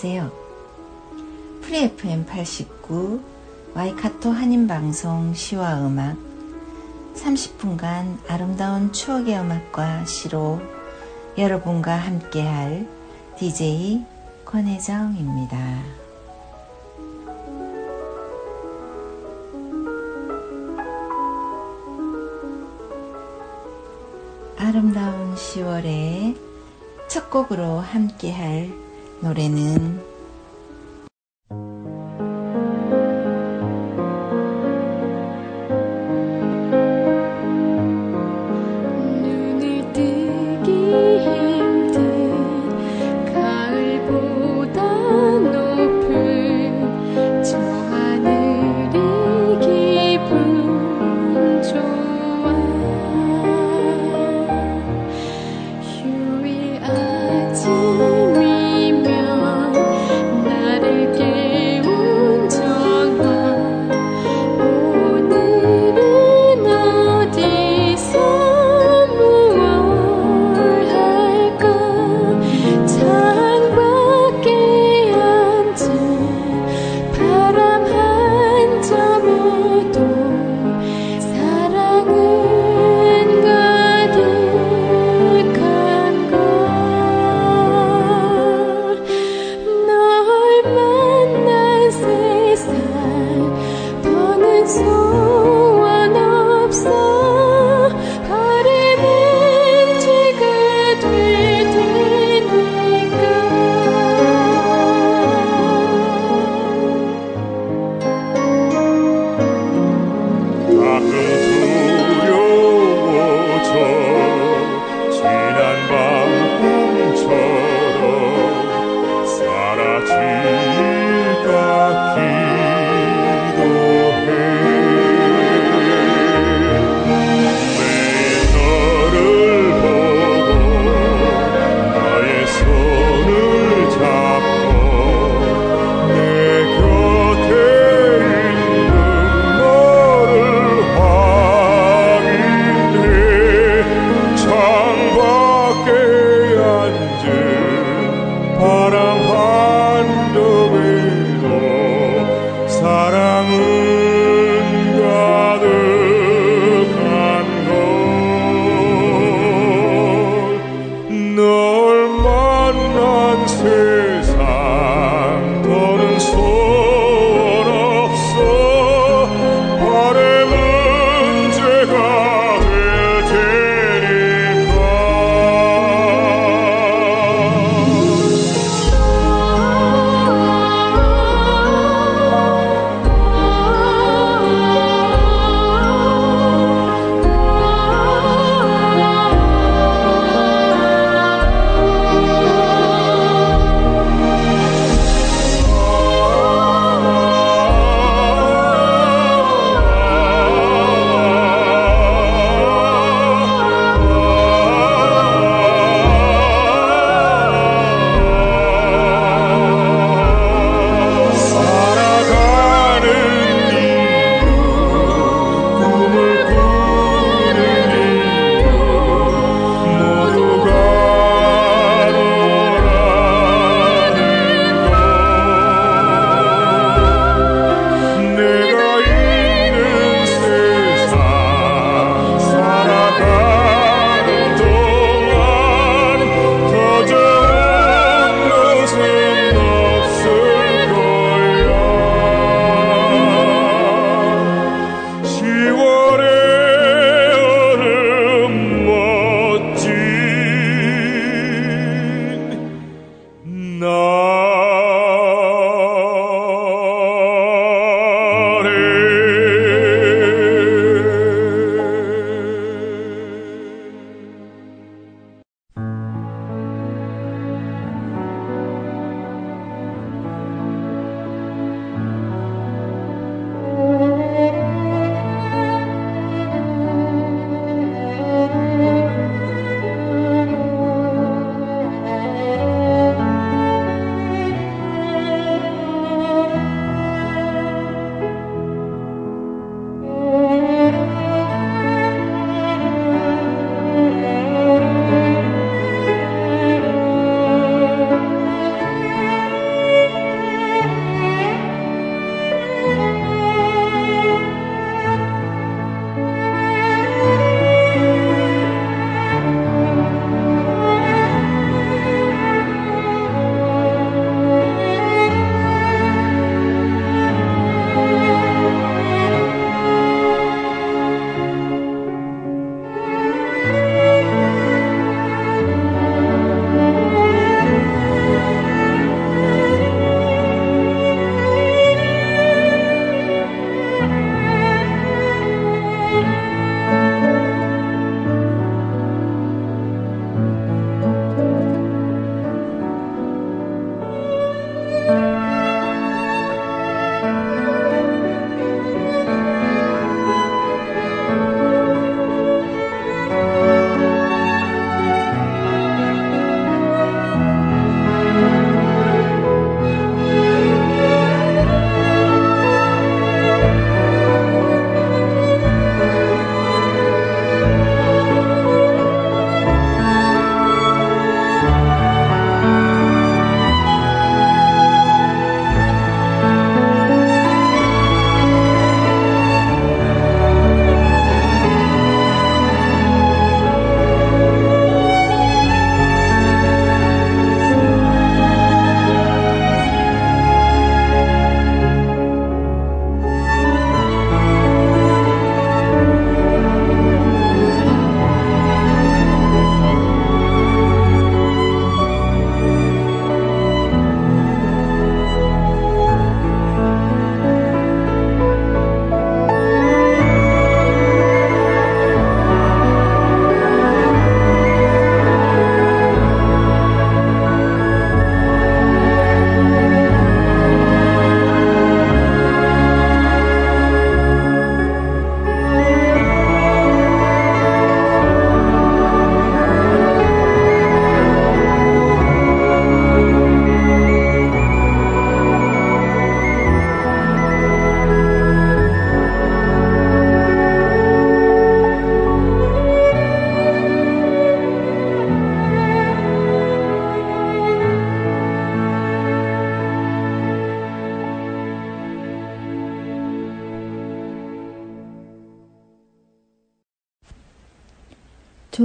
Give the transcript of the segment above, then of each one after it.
안녕하세요. Free FM 89 와이카토 한인방송 시와 음악 30분간 아름다운 추억의 음악과 시로 여러분과 함께할 DJ 권혜정입니다. 아름다운 10월의 첫 곡으로 함께할 노래는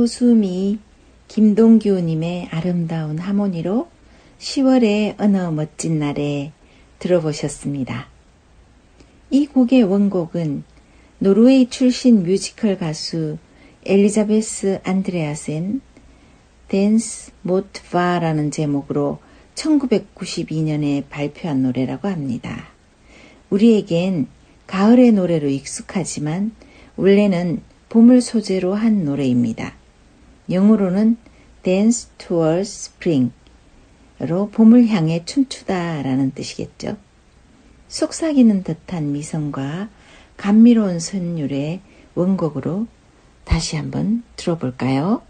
조수미, 김동규님의 아름다운 하모니로 10월의 어느 멋진 날에 들어보셨습니다. 이 곡의 원곡은 노르웨이 출신 뮤지컬 가수 엘리자베스 안드레아센 Dans mot vår라는 제목으로 1992년에 발표한 노래라고 합니다. 우리에겐 가을의 노래로 익숙하지만 원래는 봄을 소재로 한 노래입니다. 영어로는 Dance Towards Spring로 봄을 향해 춤추다 라는 뜻이겠죠. 속삭이는 듯한 미성과 감미로운 선율의 원곡으로 다시 한번 들어볼까요?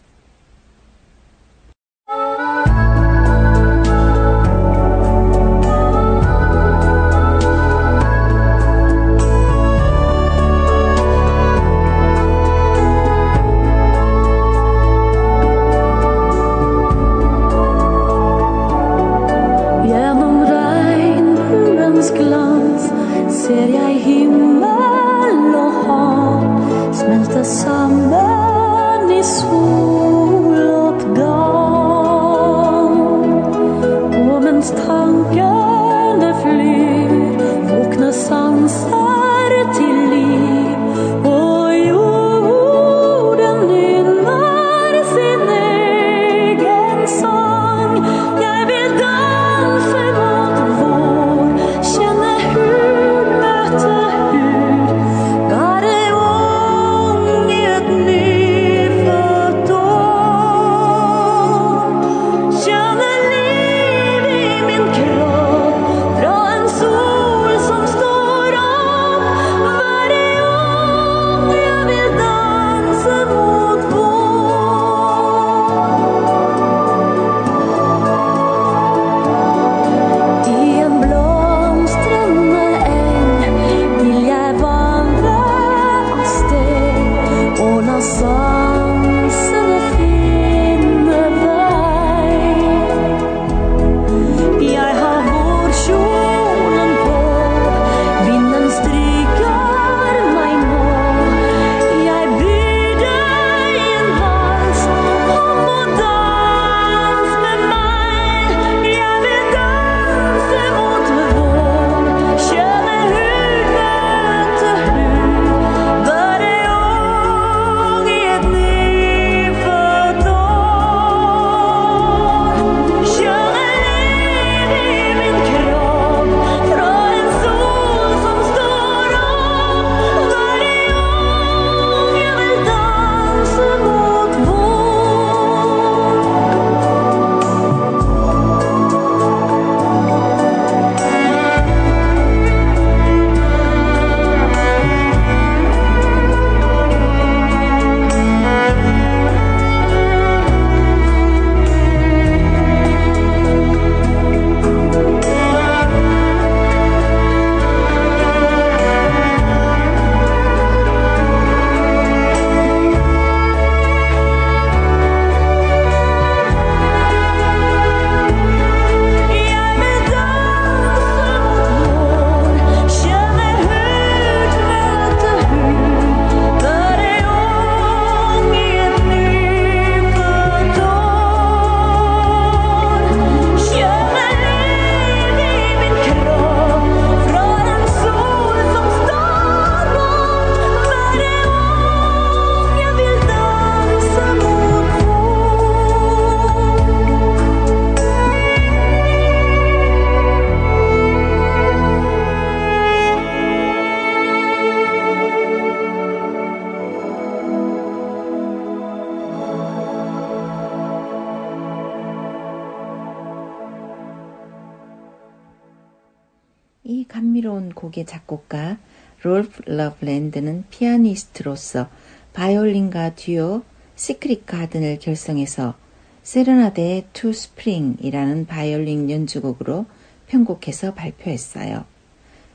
곡의 작곡가 롤프 러블랜드는 피아니스트로서 바이올린과 듀오 Secret Garden을 결성해서 Serenade to Spring이라는 바이올린 연주곡으로 편곡해서 발표했어요.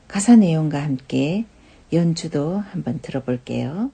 가사 내용과 함께 연주도 한번 들어볼게요.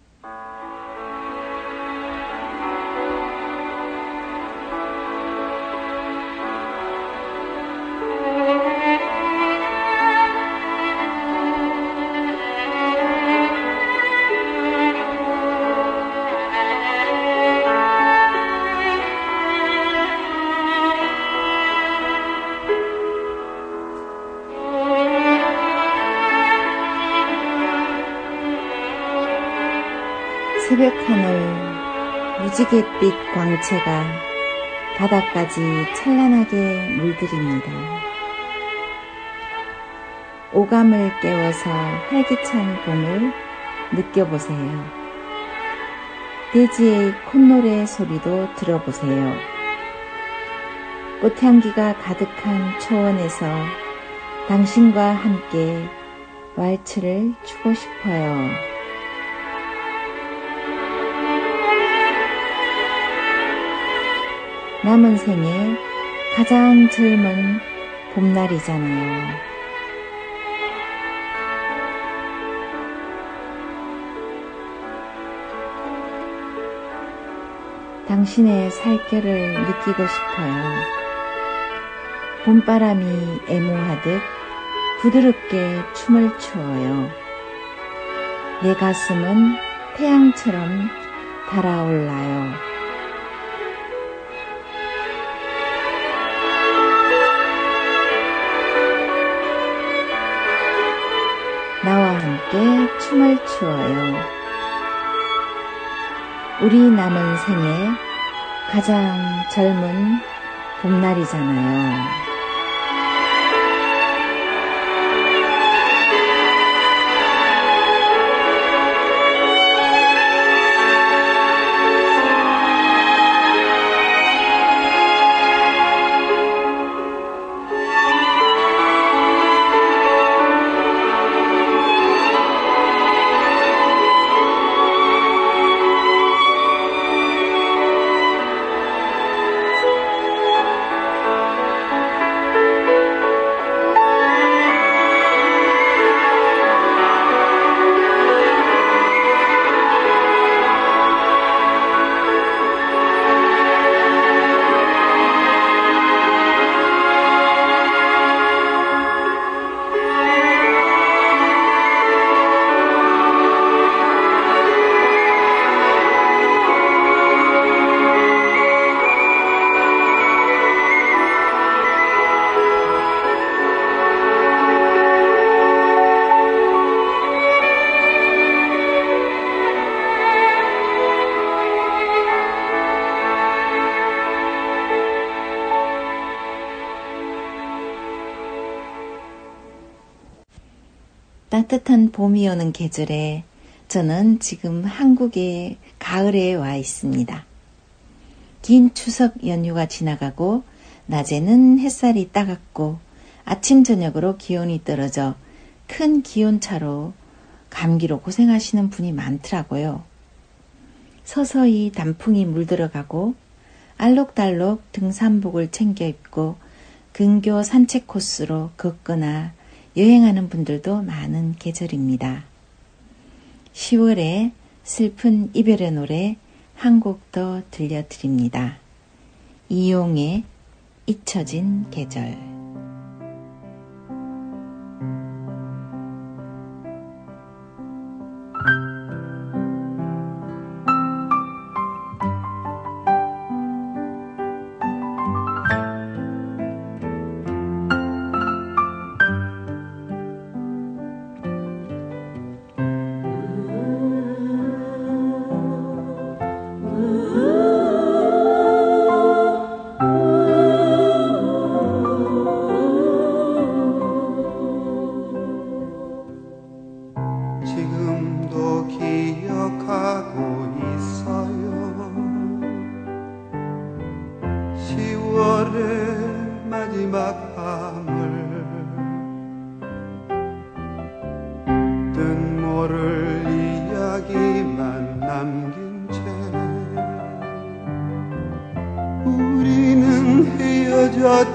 새벽 하늘 무지갯빛 광채가 바다까지 찬란하게 물들입니다. 오감을 깨워서 활기찬 봄을 느껴보세요. 돼지의 콧노래 소리도 들어보세요. 꽃향기가 가득한 초원에서 당신과 함께 왈츠를 추고 싶어요. 남은 생에 가장 젊은 봄날이잖아요. 당신의 살결을 느끼고 싶어요. 봄바람이 애모하듯 부드럽게 춤을 추어요. 내 가슴은 태양처럼 달아올라요. 춤을 추어요. 우리 남은 생에 가장 젊은 봄날이잖아요. 봄이 오는 계절에 저는 지금 한국의 가을에 와 있습니다. 긴 추석 연휴가 지나가고 낮에는 햇살이 따갑고 아침 저녁으로 기온이 떨어져 큰 기온차로 감기로 고생하시는 분이 많더라고요. 서서히 단풍이 물들어가고 알록달록 등산복을 챙겨 입고 근교 산책 코스로 걷거나 여행하는 분들도 많은 계절입니다. 10월에 슬픈 이별의 노래 한 곡 더 들려드립니다. 이용의 잊혀진 계절. 지금도 기억하고 있어요. 10월의 마지막 밤을 뜻 모를 이야기만 남긴 채 우리는 헤어졌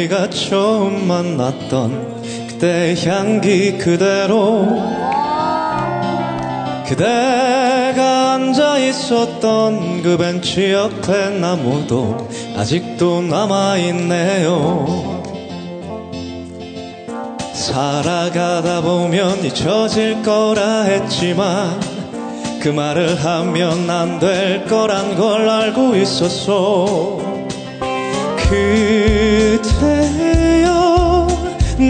우리가 처음 만났던 그때의 향기 그대로 그대가 앉아 있었던 그 벤치 옆에 나무도 아직도 남아있네요. 살아가다 보면 잊혀질 거라 했지만 그 말을 하면 안 될 거란 걸 알고 있었어. 그대여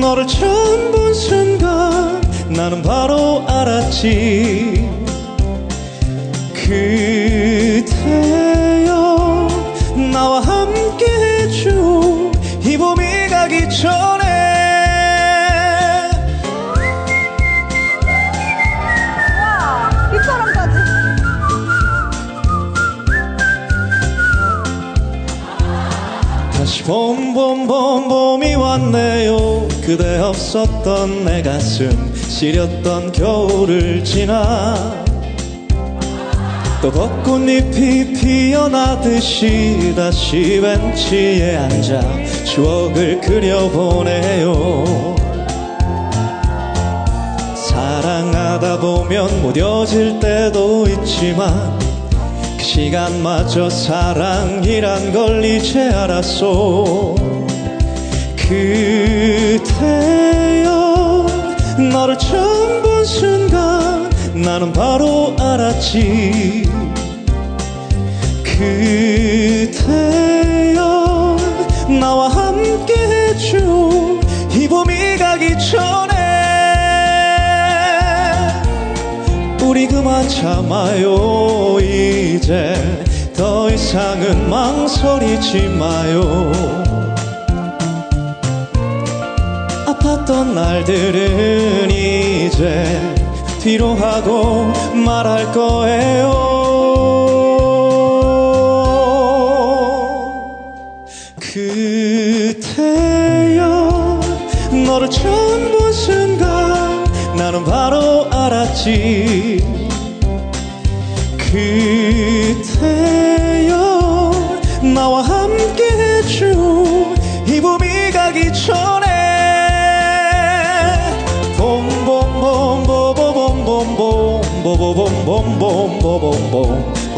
너를 처음 본 순간 나는 바로 알았지. 그대 봄봄봄 봄이 왔네요. 그대 없었던 내 가슴 시렸던 겨울을 지나. 또 벚꽃잎이 피어나듯이 다시 벤치에 앉아 추억을 그려보네요. 사랑하다 보면 무뎌질 때도 있지만 그 시간마저 사랑이란 걸 이제 알았소. 그대여 너를 처음 본 순간 나는 바로 알았지. 그대여 나와 함께 해줘. 이 봄이 가기 전에 우리 그만 참아요 이제 더 이상은 망설이지 마요. 아팠던 날들은 이제 뒤로 하고 말할 거예요. 그대여 너를 처음 본 순간 나는 바로 알았지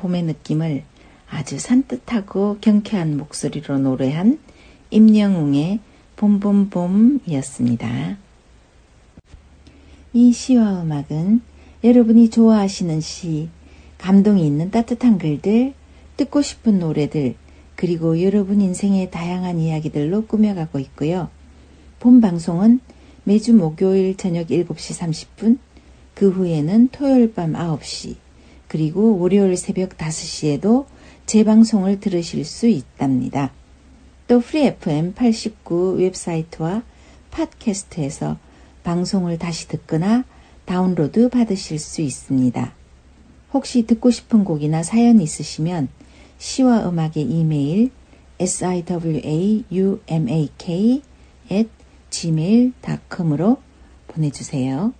봄의 느낌을 아주 산뜻하고 경쾌한 목소리로 노래한 임영웅의 봄봄봄이었습니다. 이 시와 음악은 여러분이 좋아하시는 시, 감동이 있는 따뜻한 글들, 듣고 싶은 노래들, 그리고 여러분 인생의 다양한 이야기들로 꾸며가고 있고요. 본 방송은 매주 목요일 저녁 7시 30분, 그 후에는 토요일 밤 9시, 그리고 월요일 새벽 5시에도 재방송을 들으실 수 있답니다. 또 Free FM 89 웹사이트와 팟캐스트에서 방송을 다시 듣거나 다운로드 받으실 수 있습니다. 혹시 듣고 싶은 곡이나 사연 있으시면 시와 음악의 이메일 siwaumak at gmail.com으로 보내주세요.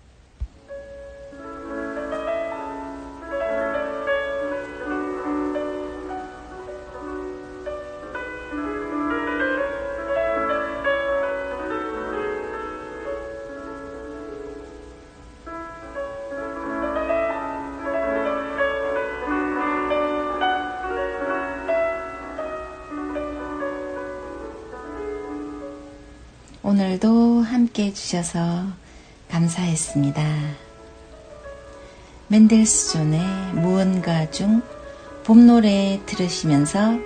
오늘도 함께 해주셔서 감사했습니다. 맨델스존의 무언가 중 봄노래 들으시면서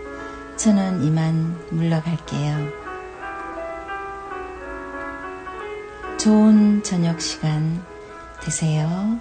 저는 이만 물러갈게요. 좋은 저녁 시간 되세요.